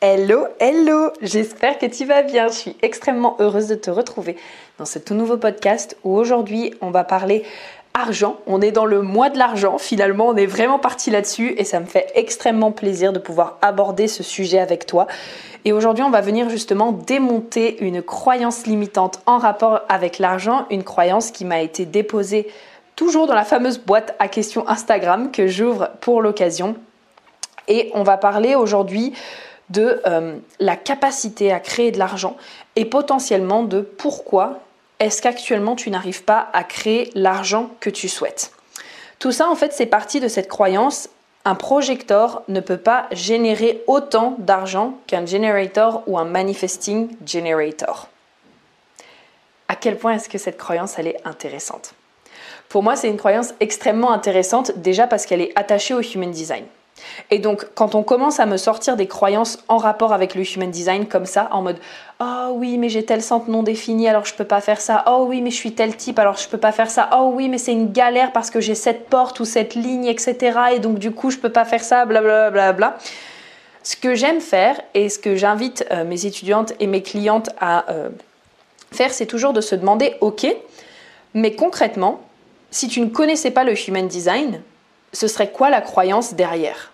Hello, hello, j'espère que tu vas bien. Je suis extrêmement heureuse de te retrouver dans ce tout nouveau podcast où aujourd'hui on va parler argent. On est dans le mois de l'argent, finalement on est vraiment parti là-dessus et ça me fait extrêmement plaisir de pouvoir aborder ce sujet avec toi. Et aujourd'hui on va venir justement démonter une croyance limitante en rapport avec l'argent, une croyance qui m'a été déposée toujours dans la fameuse boîte à questions Instagram que j'ouvre pour l'occasion. Et on va parler aujourd'hui de euh, la capacité à créer de l'argent et potentiellement de pourquoi est-ce qu'actuellement tu n'arrives pas à créer l'argent que tu souhaites. Tout ça en fait c'est parti de cette croyance un projector ne peut pas générer autant d'argent qu'un generator ou un manifesting generator. À quel point est-ce que cette croyance elle est intéressante? Pour moi, c'est une croyance extrêmement intéressante déjà parce qu'elle est attachée au human design. Et donc, quand on commence à me sortir des croyances en rapport avec le human design comme ça, en mode Oh oui, mais j'ai tel centre non défini, alors je peux pas faire ça. Oh oui, mais je suis tel type, alors je peux pas faire ça. Oh oui, mais c'est une galère parce que j'ai cette porte ou cette ligne, etc. Et donc, du coup, je peux pas faire ça, blablabla. Bla, bla, bla. Ce que j'aime faire et ce que j'invite euh, mes étudiantes et mes clientes à euh, faire, c'est toujours de se demander Ok, mais concrètement, si tu ne connaissais pas le human design, ce serait quoi la croyance derrière?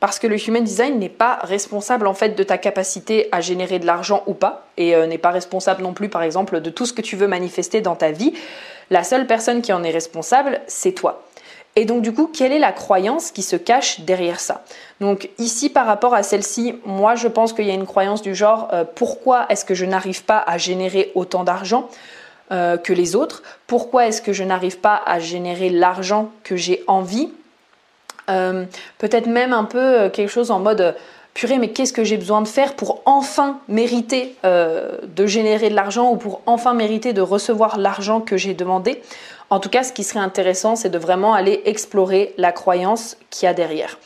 Parce que le human design n'est pas responsable en fait de ta capacité à générer de l'argent ou pas et euh, n'est pas responsable non plus par exemple de tout ce que tu veux manifester dans ta vie. La seule personne qui en est responsable, c'est toi. Et donc du coup, quelle est la croyance qui se cache derrière ça? Donc ici par rapport à celle-ci, moi je pense qu'il y a une croyance du genre euh, pourquoi est-ce que je n'arrive pas à générer autant d'argent? Euh, que les autres. Pourquoi est-ce que je n'arrive pas à générer l'argent que j'ai envie? Euh, peut-être même un peu euh, quelque chose en mode purée, mais qu'est-ce que j'ai besoin de faire pour enfin mériter de générer de l'argent ou pour enfin mériter de recevoir l'argent que j'ai demandé? En tout cas, ce qui serait intéressant, c'est de vraiment aller explorer la croyance qu'il y a derrière.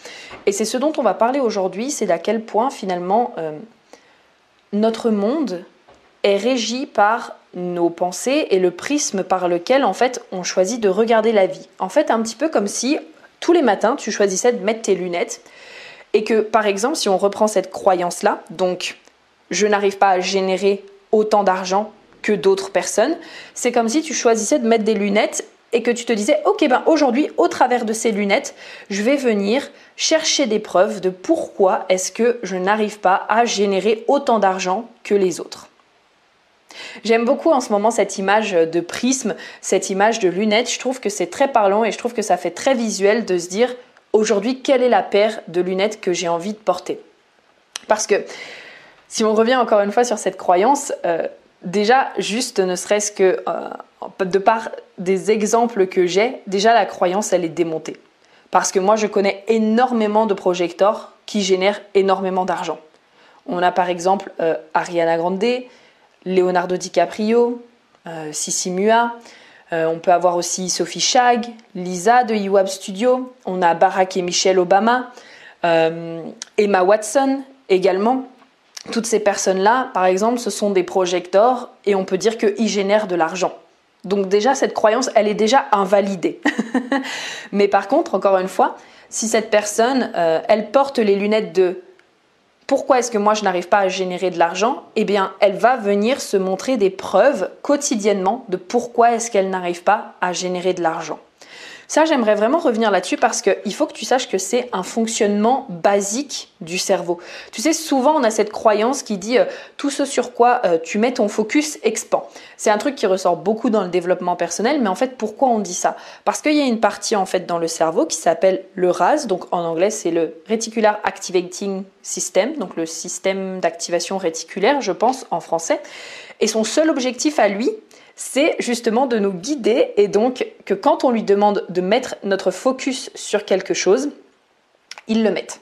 Et c'est ce dont on va parler aujourd'hui, c'est d'à quel point finalement notre monde est régi par nos pensées et le prisme par lequel en fait on choisit de regarder la vie. En fait, un petit peu comme si tous les matins, tu choisissais de mettre tes lunettes et que, par exemple, si on reprend cette croyance-là, donc je n'arrive pas à générer autant d'argent que d'autres personnes, c'est comme si tu choisissais de mettre des lunettes et que tu te disais, ok, ben aujourd'hui, au travers de ces lunettes, je vais venir chercher des preuves de pourquoi est-ce que je n'arrive pas à générer autant d'argent que les autres. J'aime beaucoup en ce moment cette image de prisme, cette image de lunettes. Je trouve que c'est très parlant et je trouve que ça fait très visuel de se dire aujourd'hui quelle est la paire de lunettes que j'ai envie de porter? Parce que si on revient encore une fois sur cette croyance, euh, déjà juste ne serait-ce que euh, de par des exemples que j'ai, déjà la croyance elle est démontée. Parce que moi je connais énormément de projecteurs qui génèrent énormément d'argent. On a par exemple euh, Ariana Grande, Leonardo DiCaprio, euh, Sissi Mua. Euh, on peut avoir aussi Sophie Chag, Lisa de Iwab Studio. On a Barack et Michelle Obama, euh, Emma Watson également. Toutes ces personnes-là, par exemple, ce sont des projecteurs et on peut dire qu'ils génèrent de l'argent. Donc déjà, cette croyance, elle est déjà invalidée. Mais par contre, encore une fois, si cette personne, elle porte les lunettes de pourquoi est-ce que moi je n'arrive pas à générer de l'argent? Eh bien, elle va venir se montrer des preuves quotidiennement de pourquoi est-ce qu'elle n'arrive pas à générer de l'argent. Ça, j'aimerais vraiment revenir là-dessus parce qu'il faut que tu saches que c'est un fonctionnement basique du cerveau. Tu sais, souvent on a cette croyance qui dit euh, tout ce sur quoi euh, tu mets ton focus expand. C'est un truc qui ressort beaucoup dans le développement personnel, mais en fait, pourquoi on dit ça? Parce qu'il y a une partie en fait dans le cerveau qui s'appelle le RAS, donc en anglais c'est le Reticular Activating System, donc le système d'activation réticulaire, je pense en français. Et son seul objectif à lui, c'est justement de nous guider et donc que quand on lui demande de mettre notre focus sur quelque chose, il le mette.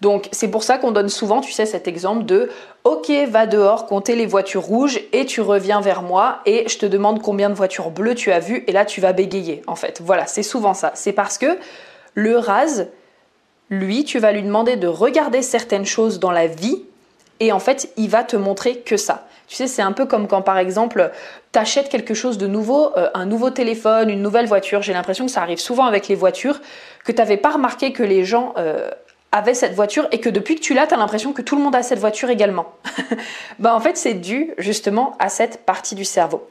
Donc c'est pour ça qu'on donne souvent, tu sais, cet exemple de OK, va dehors, compter les voitures rouges et tu reviens vers moi et je te demande combien de voitures bleues tu as vues et là tu vas bégayer en fait. Voilà, c'est souvent ça. C'est parce que le rase, lui, tu vas lui demander de regarder certaines choses dans la vie et en fait, il va te montrer que ça. Tu sais, c'est un peu comme quand par exemple, tu achètes quelque chose de nouveau, euh, un nouveau téléphone, une nouvelle voiture. J'ai l'impression que ça arrive souvent avec les voitures, que tu n'avais pas remarqué que les gens euh, avait cette voiture et que depuis que tu l'as, tu as l'impression que tout le monde a cette voiture également. ben, en fait, c'est dû justement à cette partie du cerveau.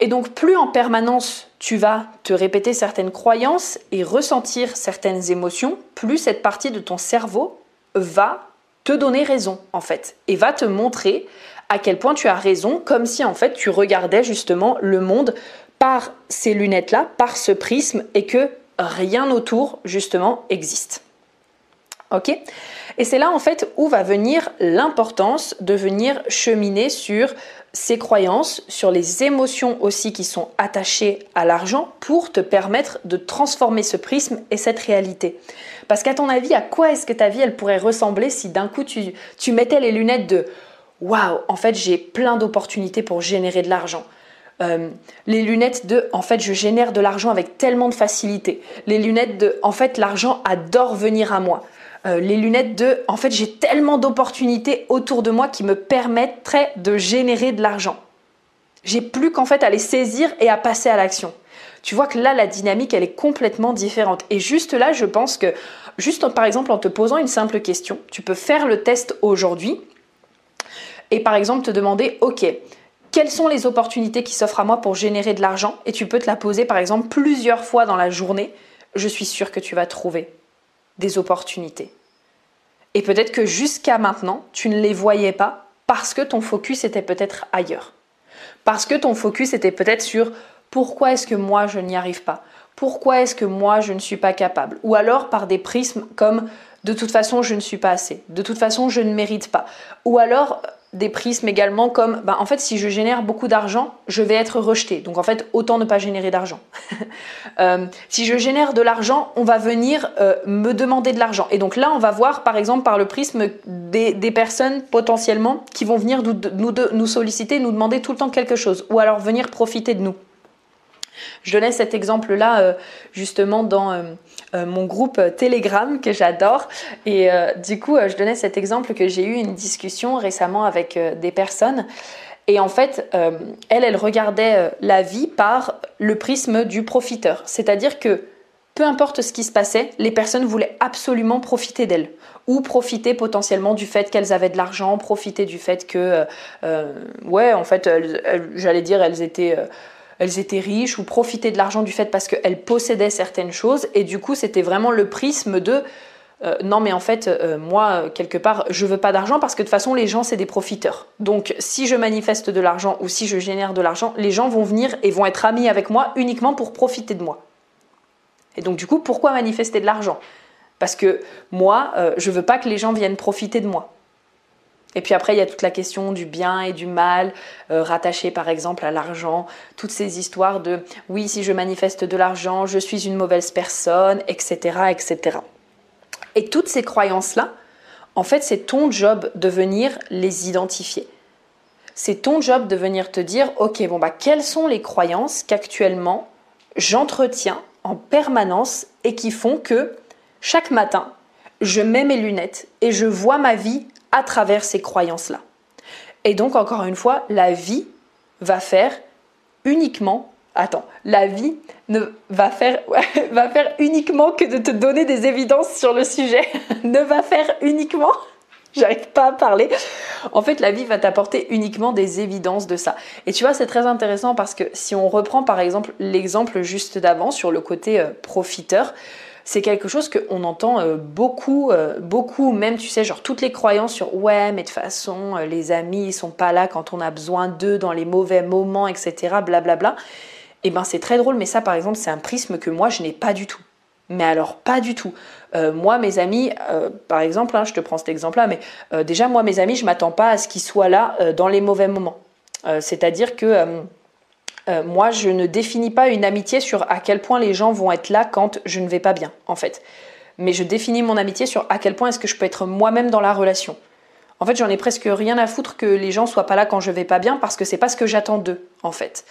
Et donc, plus en permanence tu vas te répéter certaines croyances et ressentir certaines émotions, plus cette partie de ton cerveau va te donner raison, en fait, et va te montrer à quel point tu as raison, comme si en fait tu regardais justement le monde par ces lunettes-là, par ce prisme, et que rien autour, justement, existe. Ok? Et c'est là en fait où va venir l'importance de venir cheminer sur ces croyances, sur les émotions aussi qui sont attachées à l'argent pour te permettre de transformer ce prisme et cette réalité. Parce qu'à ton avis, à quoi est-ce que ta vie elle pourrait ressembler si d'un coup tu, mettais les lunettes de waouh, en fait j'ai plein d'opportunités pour générer de l'argent. Euh, les lunettes de en fait je génère de l'argent avec tellement de facilité. Les lunettes de en fait l'argent adore venir à moi. Euh, les lunettes de en fait j'ai tellement d'opportunités autour de moi qui me permettraient de générer de l'argent. J'ai plus qu'en fait à les saisir et à passer à l'action. Tu vois que là la dynamique elle est complètement différente et juste là je pense que juste par exemple en te posant une simple question, tu peux faire le test aujourd'hui et par exemple te demander OK, quelles sont les opportunités qui s'offrent à moi pour générer de l'argent? Et tu peux te la poser par exemple plusieurs fois dans la journée. Je suis sûre que tu vas trouver des opportunités. Et peut-être que jusqu'à maintenant, tu ne les voyais pas parce que ton focus était peut-être ailleurs. Parce que ton focus était peut-être sur pourquoi est-ce que moi je n'y arrive pas? Pourquoi est-ce que moi je ne suis pas capable? Ou alors par des prismes comme de toute façon je ne suis pas assez, de toute façon je ne mérite pas. Ou alors des prismes également comme bah, en fait si je génère beaucoup d'argent je vais être rejeté. Donc en fait autant ne pas générer d'argent. Euh, si je génère de l'argent on va venir euh, me demander de l'argent. Et donc là on va voir par exemple par le prisme des, personnes potentiellement qui vont venir nous, nous, nous solliciter nous demander tout le temps quelque chose. Ou alors venir profiter de nous je donnais cet exemple-là euh, justement dans euh, euh, mon groupe Telegram que j'adore. Et du coup, je donnais cet exemple que j'ai eu une discussion récemment avec des personnes. Et en fait, elle, elle regardait la vie par le prisme du profiteur. C'est-à-dire que peu importe ce qui se passait, les personnes voulaient absolument profiter d'elle ou profiter potentiellement du fait qu'elles avaient de l'argent, profiter du fait que, ouais, en fait, j'allais dire, elles étaient elles étaient riches ou profitaient de l'argent du fait parce qu'elles possédaient certaines choses. Et du coup, c'était vraiment le prisme de euh, non mais en fait euh, moi quelque part je veux pas d'argent parce que de toute façon les gens c'est des profiteurs. Donc si je manifeste de l'argent ou si je génère de l'argent, les gens vont venir et vont être amis avec moi uniquement pour profiter de moi. Et donc du coup pourquoi manifester de l'argent? Parce que moi euh, je veux pas que les gens viennent profiter de moi. Et puis après, il y a toute la question du bien et du mal, euh, rattaché par exemple à l'argent, toutes ces histoires de oui, si je manifeste de l'argent, je suis une mauvaise personne, etc. etc. Et toutes ces croyances-là, en fait, c'est ton job de venir les identifier. C'est ton job de venir te dire, ok, bon, bah, quelles sont les croyances qu'actuellement j'entretiens en permanence et qui font que chaque matin, je mets mes lunettes et je vois ma vie à travers ces croyances-là. Et donc, encore une fois, la vie va faire uniquement attends, la vie ne va faire, uniquement que de te donner des évidences sur le sujet, ne va faire uniquement, j'arrive pas à parler, en fait la vie va t'apporter uniquement des évidences de ça. Et tu vois, c'est très intéressant parce que si on reprend par exemple l'exemple juste d'avant sur le côté euh, profiteur, c'est quelque chose qu'on entend euh, beaucoup, euh, beaucoup, même tu sais, genre toutes les croyances sur ouais, mais de toute façon, euh, les amis, ils sont pas là quand on a besoin d'eux dans les mauvais moments, etc. Blablabla. Bla, bla. Et ben c'est très drôle, mais ça par exemple, c'est un prisme que moi je n'ai pas du tout. Mais alors pas du tout. moi, mes amis, par exemple, hein, je te prends cet exemple-là, mais déjà moi, mes amis, je m'attends pas à ce qu'ils soient là dans les mauvais moments. C'est-à-dire que moi, je ne définis pas une amitié sur à quel point les gens vont être là quand je ne vais pas bien, en fait. Mais je définis mon amitié sur à quel point est-ce que je peux être moi-même dans la relation. En fait, j'en ai presque rien à foutre que les gens soient pas là quand je vais pas bien parce que c'est pas ce que j'attends d'eux, en fait.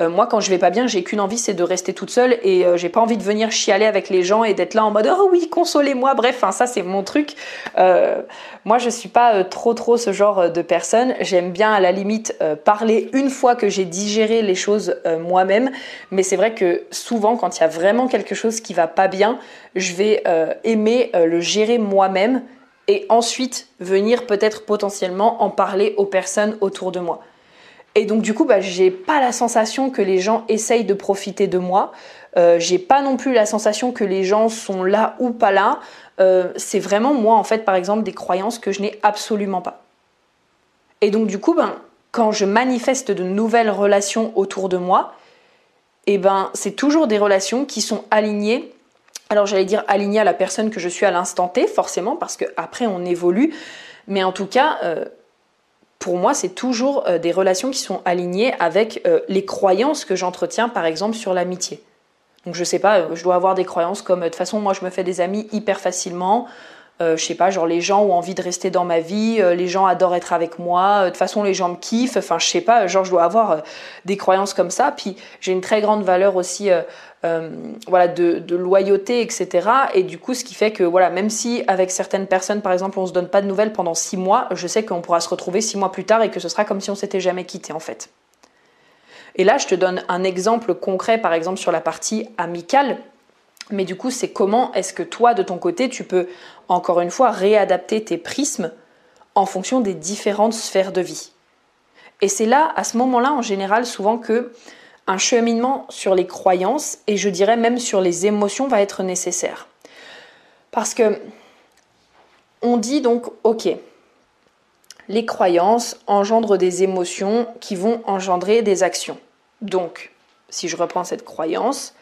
Euh, moi, quand je vais pas bien, j'ai qu'une envie, c'est de rester toute seule et euh, j'ai pas envie de venir chialer avec les gens et d'être là en mode oh oui, consolez-moi. Bref, ça c'est mon truc. Euh, moi, je suis pas trop trop ce genre de personne. J'aime bien à la limite parler une fois que j'ai digéré les choses moi-même, mais c'est vrai que souvent, quand il y a vraiment quelque chose qui va pas bien, je vais aimer le gérer moi-même et ensuite venir peut-être potentiellement en parler aux personnes autour de moi. Et donc du coup, bah, j'ai pas la sensation que les gens essayent de profiter de moi. Euh, j'ai pas non plus la sensation que les gens sont là ou pas là. Euh, c'est vraiment moi en fait, par exemple, des croyances que je n'ai absolument pas. Et donc du coup, ben, quand je manifeste de nouvelles relations autour de moi, eh ben, c'est toujours des relations qui sont alignées. Alors j'allais dire alignées à la personne que je suis à l'instant T, forcément, parce qu'après on évolue. Mais en tout cas, euh, pour moi, c'est toujours euh, des relations qui sont alignées avec euh, les croyances que j'entretiens, par exemple, sur l'amitié. Donc, je sais pas, euh, je dois avoir des croyances comme de toute façon, moi, je me fais des amis hyper facilement. Euh, je sais pas, genre les gens ont envie de rester dans ma vie, les gens adorent être avec moi, de toute façon les gens me kiffent, enfin je sais pas, genre je dois avoir des croyances comme ça, puis j'ai une très grande valeur aussi euh, voilà, de, loyauté, etc. Et du coup, ce qui fait que voilà, même si avec certaines personnes, par exemple, on se donne pas de nouvelles pendant six mois, je sais qu'on pourra se retrouver six mois plus tard et que ce sera comme si on s'était jamais quitté en fait. Et là, je te donne un exemple concret, par exemple, sur la partie amicale. Mais du coup, c'est comment est-ce que toi, de ton côté, tu peux, encore une fois, réadapter tes prismes en fonction des différentes sphères de vie? Et c'est là, à ce moment-là, en général, souvent que un cheminement sur les croyances et je dirais même sur les émotions va être nécessaire. Parce que on dit donc, ok, les croyances engendrent des émotions qui vont engendrer des actions. Donc, si je reprends cette croyance,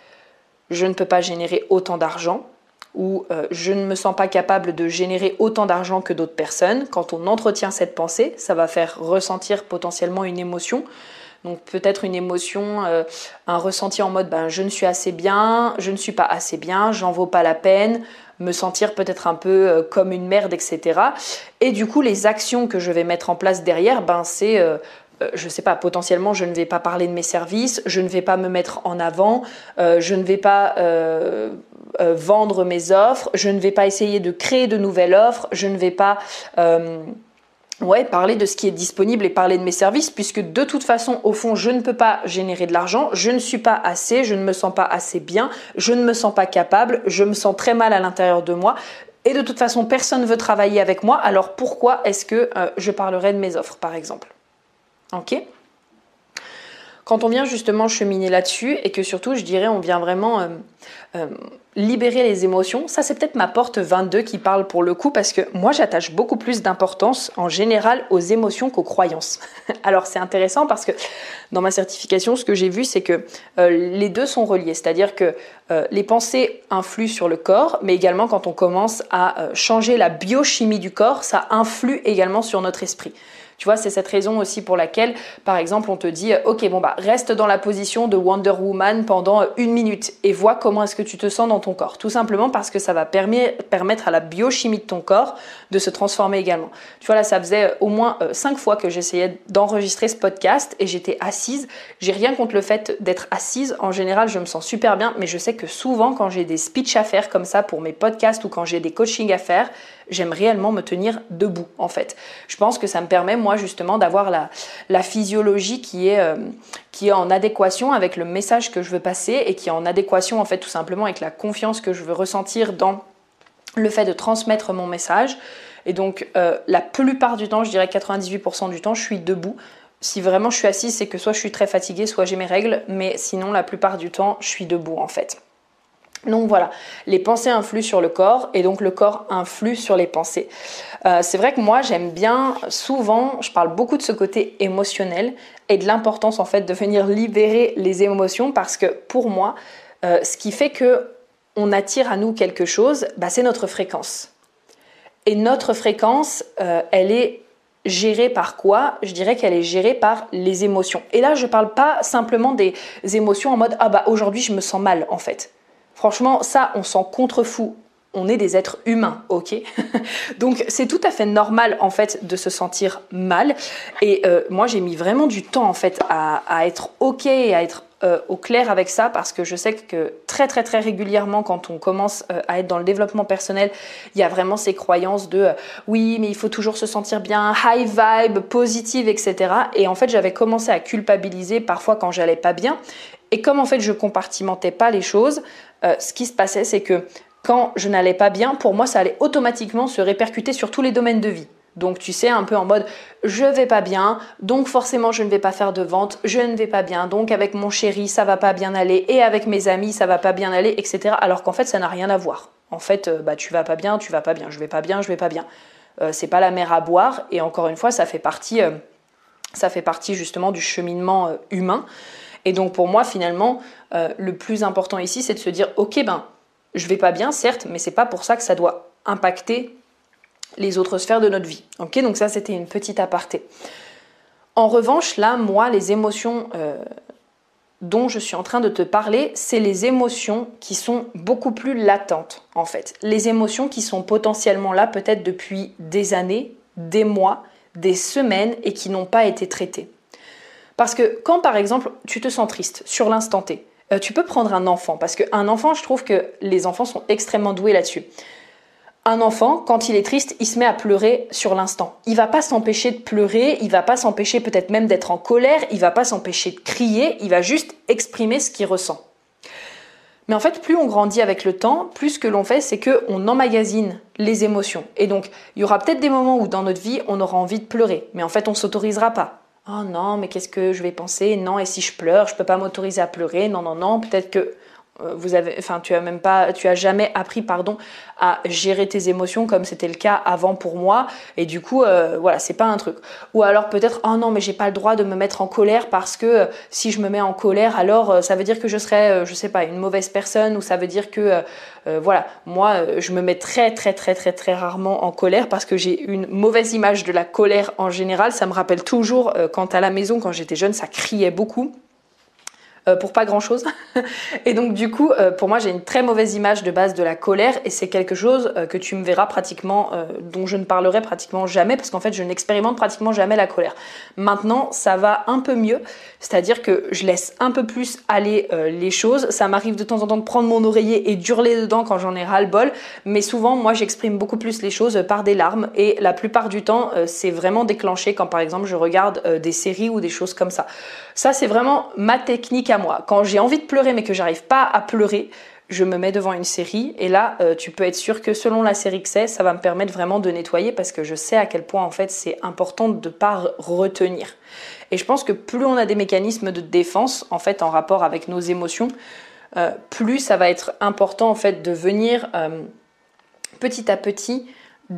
je ne peux pas générer autant d'argent ou euh, je ne me sens pas capable de générer autant d'argent que d'autres personnes. Quand on entretient cette pensée, ça va faire ressentir potentiellement une émotion. Donc peut-être une émotion, euh, un ressenti en mode ben, je ne suis assez bien, je ne suis pas assez bien, j'en vaux pas la peine, me sentir peut-être un peu euh, comme une merde, etc. Et du coup, les actions que je vais mettre en place derrière, ben, c'est euh, je sais pas, potentiellement, je ne vais pas parler de mes services, je ne vais pas me mettre en avant, je ne vais pas vendre mes offres, je ne vais pas essayer de créer de nouvelles offres, je ne vais pas Ouais, parler de ce qui est disponible et parler de mes services, puisque de toute façon, au fond, je ne peux pas générer de l'argent, je ne suis pas assez, je ne me sens pas assez bien, je ne me sens pas capable, je me sens très mal à l'intérieur de moi. Et de toute façon, personne ne veut travailler avec moi, alors pourquoi est-ce que euh, je parlerai de mes offres, par exemple? Ok quand on vient justement cheminer là-dessus et que surtout, je dirais, on vient vraiment euh, euh, libérer les émotions, ça c'est peut-être ma porte 22 qui parle pour le coup parce que moi j'attache beaucoup plus d'importance en général aux émotions qu'aux croyances. Alors c'est intéressant parce que dans ma certification, ce que j'ai vu, c'est que euh, les deux sont reliés, c'est-à-dire que les pensées influent sur le corps, mais également quand on commence à changer la biochimie du corps, ça influe également sur notre esprit. Tu vois, c'est cette raison aussi pour laquelle, par exemple, on te dit, ok, bon bah reste dans la position de Wonder Woman pendant une minute et vois comment est-ce que tu te sens dans ton corps. Tout simplement parce que ça va permettre à la biochimie de ton corps de se transformer également. Tu vois, là, ça faisait au moins euh, cinq fois que j'essayais d'enregistrer ce podcast et j'étais assise. J'ai rien contre le fait d'être assise. En général, je me sens super bien, mais je sais que souvent, quand j'ai des speeches à faire comme ça pour mes podcasts ou quand j'ai des coachings à faire, j'aime réellement me tenir debout en fait. Je pense que ça me permet moi justement d'avoir la, physiologie qui est, euh, qui est en adéquation avec le message que je veux passer et qui est en adéquation en fait tout simplement avec la confiance que je veux ressentir dans le fait de transmettre mon message. Et donc euh, la plupart du temps, je dirais 98% du temps, je suis debout. Si vraiment je suis assise, c'est que soit je suis très fatiguée, soit j'ai mes règles, mais sinon la plupart du temps, je suis debout en fait. Donc voilà, les pensées influent sur le corps et donc le corps influe sur les pensées. Euh, c'est vrai que moi j'aime bien souvent, je parle beaucoup de ce côté émotionnel et de l'importance en fait de venir libérer les émotions parce que pour moi, euh, ce qui fait que on attire à nous quelque chose, bah, c'est notre fréquence. Et notre fréquence, euh, elle est gérée par quoi? Je dirais qu'elle est gérée par les émotions. Et là, je ne parle pas simplement des émotions en mode ah bah aujourd'hui je me sens mal en fait. Franchement, ça, on s'en contrefout. On est des êtres humains, ok? Donc c'est tout à fait normal en fait de se sentir mal. Et euh, moi j'ai mis vraiment du temps en fait à, être ok et à être euh, au clair avec ça parce que je sais que très très très régulièrement quand on commence euh, à être dans le développement personnel, il y a vraiment ces croyances de oui mais il faut toujours se sentir bien, high vibe, positive, etc. Et en fait j'avais commencé à culpabiliser parfois quand j'allais pas bien. Et comme en fait je compartimentais pas les choses, ce qui se passait c'est que quand je n'allais pas bien, pour moi ça allait automatiquement se répercuter sur tous les domaines de vie. Donc tu sais, un peu en mode je vais pas bien, donc forcément je ne vais pas faire de vente, je ne vais pas bien, donc avec mon chéri ça va pas bien aller, et avec mes amis ça va pas bien aller, etc. Alors qu'en fait ça n'a rien à voir. En fait, euh, bah tu vas pas bien, tu vas pas bien, je vais pas bien, je vais pas bien. Euh, c'est pas la mer à boire, et encore une fois ça fait partie, euh, ça fait partie justement du cheminement humain. Et donc pour moi finalement le plus important ici c'est de se dire ok ben je vais pas bien certes, mais c'est pas pour ça que ça doit impacter les autres sphères de notre vie. Ok, donc ça c'était une petite aparté. En revanche, là, moi, les émotions euh, dont je suis en train de te parler, c'est les émotions qui sont beaucoup plus latentes, en fait. Les émotions qui sont potentiellement là peut-être depuis des années, des mois, des semaines et qui n'ont pas été traitées. Parce que quand, par exemple, tu te sens triste sur l'instant T, euh, tu peux prendre un enfant, parce qu'un enfant, je trouve que les enfants sont extrêmement doués là-dessus. Un enfant, quand il est triste, il se met à pleurer sur l'instant. Il va pas s'empêcher de pleurer, il va pas s'empêcher peut-être même d'être en colère, il va pas s'empêcher de crier, il va juste exprimer ce qu'il ressent. Mais en fait, plus on grandit avec le temps, plus ce que l'on fait, c'est que on emmagasine les émotions. Et donc, il y aura peut-être des moments où dans notre vie, on aura envie de pleurer, mais en fait, on s'autorisera pas. Oh non, mais qu'est-ce que je vais penser? Non, et si je pleure, je peux pas m'autoriser à pleurer? Non, non, non, peut-être que vous avez, enfin, tu as même pas, tu as jamais appris, pardon, à gérer tes émotions comme c'était le cas avant pour moi. Et du coup, euh, voilà, c'est pas un truc. Ou alors peut-être, oh non, mais j'ai pas le droit de me mettre en colère parce que euh, si je me mets en colère, alors ça veut dire que je serais, je sais pas, une mauvaise personne ou ça veut dire que, voilà, moi, je me mets très, très, très, très, très rarement en colère parce que j'ai une mauvaise image de la colère en général. Ça me rappelle toujours quand à la maison, quand j'étais jeune, ça criait beaucoup. Euh, pour pas grand chose. et donc du coup, euh, pour moi, j'ai une très mauvaise image de base de la colère et c'est quelque chose euh, que tu me verras pratiquement, dont je ne parlerai pratiquement jamais parce qu'en fait, je n'expérimente pratiquement jamais la colère. Maintenant, ça va un peu mieux, c'est-à-dire que je laisse un peu plus aller les choses. Ça m'arrive de temps en temps de prendre mon oreiller et d'hurler dedans quand j'en ai ras le bol, mais souvent, moi, j'exprime beaucoup plus les choses par des larmes et la plupart du temps, c'est vraiment déclenché quand par exemple je regarde des séries ou des choses comme ça. Ça, c'est vraiment ma technique moi. Quand j'ai envie de pleurer mais que j'arrive pas à pleurer, je me mets devant une série et là, euh, tu peux être sûr que selon la série que c'est, ça va me permettre vraiment de nettoyer parce que je sais à quel point en fait c'est important de ne pas retenir. Et je pense que plus on a des mécanismes de défense en fait en rapport avec nos émotions, euh, plus ça va être important en fait de venir euh, petit à petit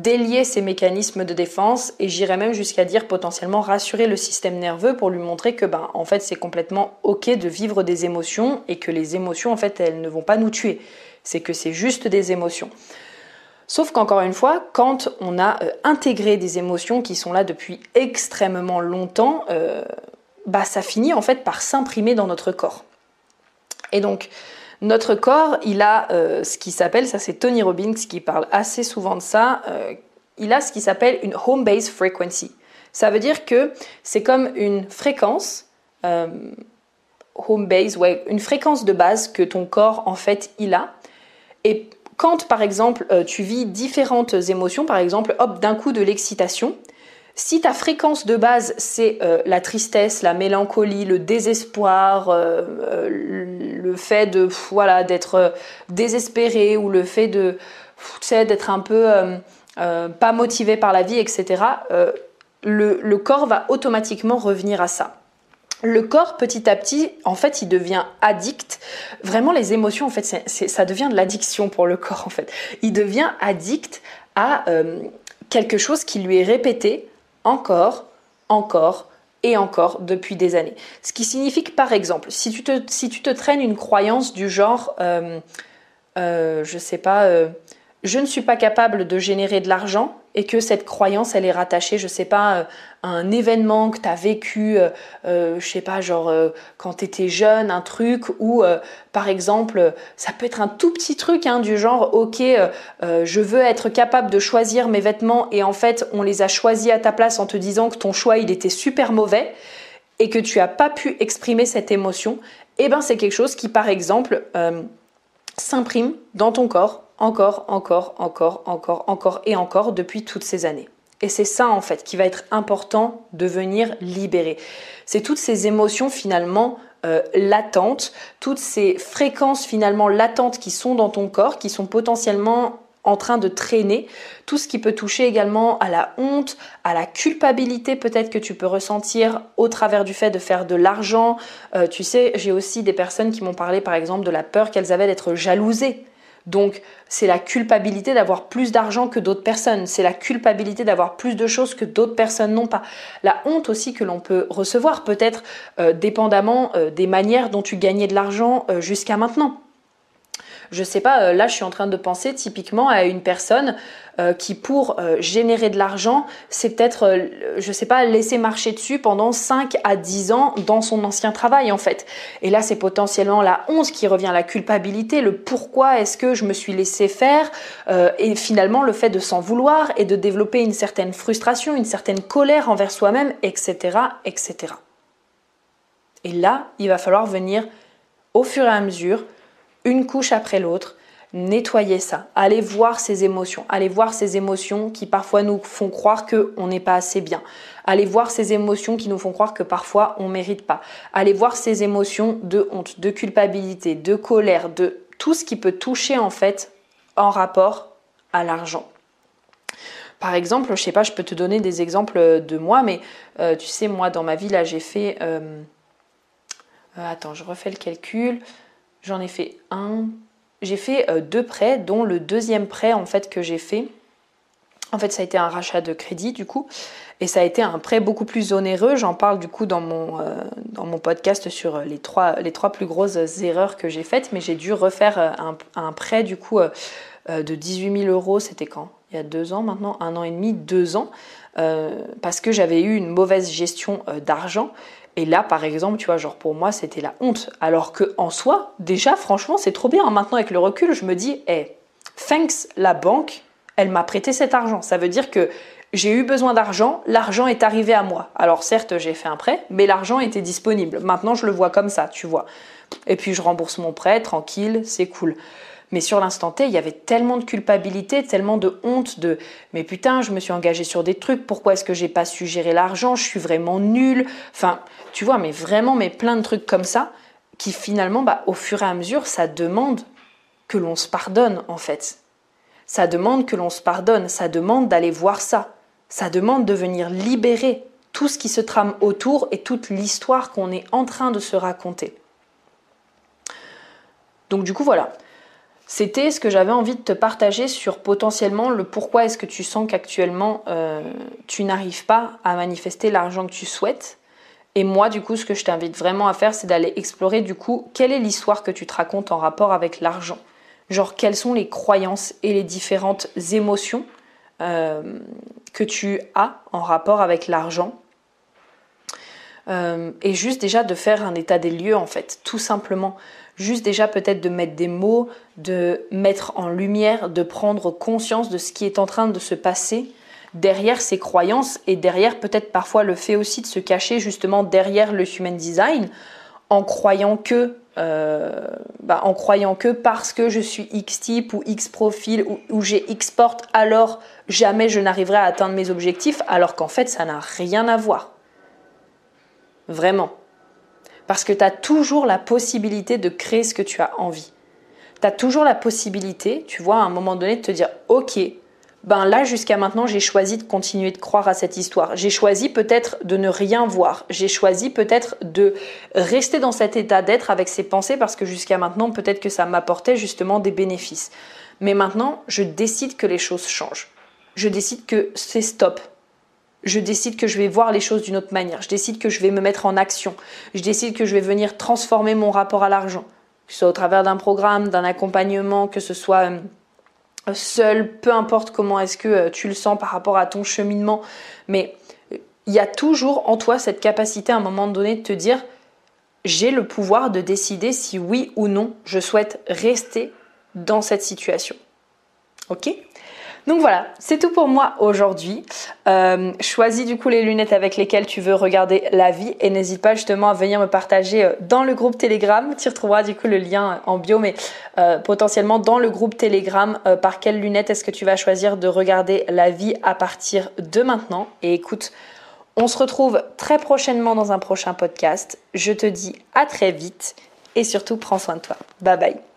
délier ces mécanismes de défense et j'irais même jusqu'à dire potentiellement rassurer le système nerveux pour lui montrer que ben en fait c'est complètement ok de vivre des émotions et que les émotions en fait elles ne vont pas nous tuer c'est que c'est juste des émotions Sauf qu'encore une fois, quand on a euh, intégré des émotions qui sont là depuis extrêmement longtemps, euh, bah ça finit en fait par s'imprimer dans notre corps. Et donc, notre corps, il a euh, ce qui s'appelle, ça c'est Tony Robbins qui parle assez souvent de ça, euh, il a ce qui s'appelle une home base frequency. Ça veut dire que c'est comme une fréquence, euh, home base, ouais, une fréquence de base que ton corps en fait il a. Et quand par exemple tu vis différentes émotions, par exemple, hop, d'un coup de l'excitation, si ta fréquence de base, c'est euh, la tristesse, la mélancolie, le désespoir, euh, euh, le fait de voilà d'être désespéré ou le fait de d'être un peu pas motivé par la vie, etc. Le, le, corps va automatiquement revenir à ça. Le corps, petit à petit, en fait, il devient addict. Vraiment, les émotions, en fait, ça devient de l'addiction pour le corps, en fait. Il devient addict à quelque chose qui lui est répété encore, encore et encore depuis des années. Ce qui signifie que par exemple, si tu te, traînes une croyance du genre, euh, euh, je sais pas, euh, je ne suis pas capable de générer de l'argent et que cette croyance, elle est rattachée, je sais pas, euh, à un événement que tu as vécu, euh, euh, je sais pas, genre quand tu étais jeune, un truc, ou par exemple, ça peut être un tout petit truc hein, du genre, ok, je veux être capable de choisir mes vêtements et en fait, on les a choisis à ta place en te disant que ton choix, il était super mauvais et que tu n'as pas pu exprimer cette émotion, eh ben c'est quelque chose qui, par exemple, s'imprime dans ton corps encore, encore, encore, encore, encore et encore depuis toutes ces années. Et c'est ça en fait qui va être important de venir libérer. C'est toutes ces émotions finalement euh, latentes, toutes ces fréquences finalement latentes qui sont dans ton corps, qui sont potentiellement en train de traîner, tout ce qui peut toucher également à la honte, à la culpabilité peut-être que tu peux ressentir au travers du fait de faire de l'argent. Euh, tu sais, j'ai aussi des personnes qui m'ont parlé par exemple de la peur qu'elles avaient d'être jalousées donc c'est la culpabilité d'avoir plus d'argent que d'autres personnes, c'est la culpabilité d'avoir plus de choses que d'autres personnes n'ont pas. La honte aussi que l'on peut recevoir peut-être euh, dépendamment euh, des manières dont tu gagnais de l'argent euh, jusqu'à maintenant. Je sais pas, euh, là je suis en train de penser typiquement à une personne euh, qui pour euh, générer de l'argent, c'est peut-être, je sais pas, laisser marcher dessus pendant 5 à 10 ans dans son ancien travail en fait. Et là c'est potentiellement la honte qui revient, la culpabilité, le pourquoi est-ce que je me suis laissé faire et finalement le fait de s'en vouloir et de développer une certaine frustration, une certaine colère envers soi-même, etc., etc. Et là, il va falloir venir au fur et à mesure une couche après l'autre, nettoyer ça, aller voir ces émotions, aller voir ces émotions qui parfois nous font croire qu'on n'est pas assez bien, aller voir ces émotions qui nous font croire que parfois on ne mérite pas, aller voir ces émotions de honte, de culpabilité, de colère, de tout ce qui peut toucher en fait en rapport à l'argent. Par exemple, je sais pas, je peux te donner des exemples de moi, mais euh, tu sais, moi dans ma vie là, j'ai fait. Euh, euh, attends, je refais le calcul. J'en ai fait un. J'ai fait euh, deux prêts, dont le deuxième prêt en fait que j'ai fait. En fait, ça a été un rachat de crédit du coup, et ça a été un prêt beaucoup plus onéreux. J'en parle du coup dans mon, euh, dans mon podcast sur les trois, les trois plus grosses erreurs que j'ai faites, mais j'ai dû refaire euh, un, un, prêt du coup de 18 000 euros. C'était quand? Il y a deux ans maintenant, un an et demi, deux ans, parce que j'avais eu une mauvaise gestion d'argent et là, par exemple, tu vois, genre pour moi, c'était la honte. Alors que en soi, déjà, franchement, c'est trop bien. Maintenant, avec le recul, je me dis, hey, thanks, la banque, elle m'a prêté cet argent. Ça veut dire que j'ai eu besoin d'argent, l'argent est arrivé à moi. Alors certes, j'ai fait un prêt, mais l'argent était disponible. Maintenant, je le vois comme ça, tu vois. Et puis, je rembourse mon prêt, tranquille, c'est cool. Mais sur l'instant T, il y avait tellement de culpabilité, tellement de honte de mais putain, je me suis engagée sur des trucs, pourquoi est-ce que j'ai pas su gérer l'argent, je suis vraiment nulle. Enfin, tu vois, mais vraiment, mais plein de trucs comme ça qui finalement, bah, au fur et à mesure, ça demande que l'on se pardonne en fait. Ça demande que l'on se pardonne, ça demande d'aller voir ça, ça demande de venir libérer tout ce qui se trame autour et toute l'histoire qu'on est en train de se raconter. Donc du coup voilà, c'était ce que j'avais envie de te partager sur potentiellement le pourquoi est-ce que tu sens qu'actuellement euh, tu n'arrives pas à manifester l'argent que tu souhaites. Et moi, du coup, ce que je t'invite vraiment à faire, c'est d'aller explorer, du coup, quelle est l'histoire que tu te racontes en rapport avec l'argent. Genre, quelles sont les croyances et les différentes émotions euh, que tu as en rapport avec l'argent. Euh, et juste déjà de faire un état des lieux, en fait, tout simplement juste déjà peut-être de mettre des mots, de mettre en lumière, de prendre conscience de ce qui est en train de se passer derrière ces croyances et derrière peut-être parfois le fait aussi de se cacher justement derrière le human design en croyant que euh, bah, en croyant que parce que je suis X type ou X profil ou, ou j'ai X porte, alors jamais je n'arriverai à atteindre mes objectifs, alors qu'en fait ça n'a rien à voir. Vraiment. Parce que tu as toujours la possibilité de créer ce que tu as envie. Tu as toujours la possibilité, tu vois, à un moment donné, de te dire, ok, ben là jusqu'à maintenant j'ai choisi de continuer de croire à cette histoire. J'ai choisi peut-être de ne rien voir. J'ai choisi peut-être de rester dans cet état d'être avec ces pensées parce que jusqu'à maintenant peut-être que ça m'apportait justement des bénéfices. Mais maintenant je décide que les choses changent. Je décide que c'est stop je décide que je vais voir les choses d'une autre manière, je décide que je vais me mettre en action, je décide que je vais venir transformer mon rapport à l'argent, que ce soit au travers d'un programme, d'un accompagnement, que ce soit euh, seul, peu importe comment est-ce que euh, tu le sens par rapport à ton cheminement, mais il y a toujours en toi cette capacité à un moment donné de te dire j'ai le pouvoir de décider si oui ou non je souhaite rester dans cette situation. Ok? Donc voilà, c'est tout pour moi aujourd'hui. Euh, choisis du coup les lunettes avec lesquelles tu veux regarder la vie et n'hésite pas justement à venir me partager euh, dans le groupe Telegram. Tu retrouveras du coup le lien en bio, mais euh, potentiellement dans le groupe Telegram, par quelles lunettes est-ce que tu vas choisir de regarder la vie à partir de maintenant. Et écoute, on se retrouve très prochainement dans un prochain podcast. Je te dis à très vite et surtout prends soin de toi. Bye bye.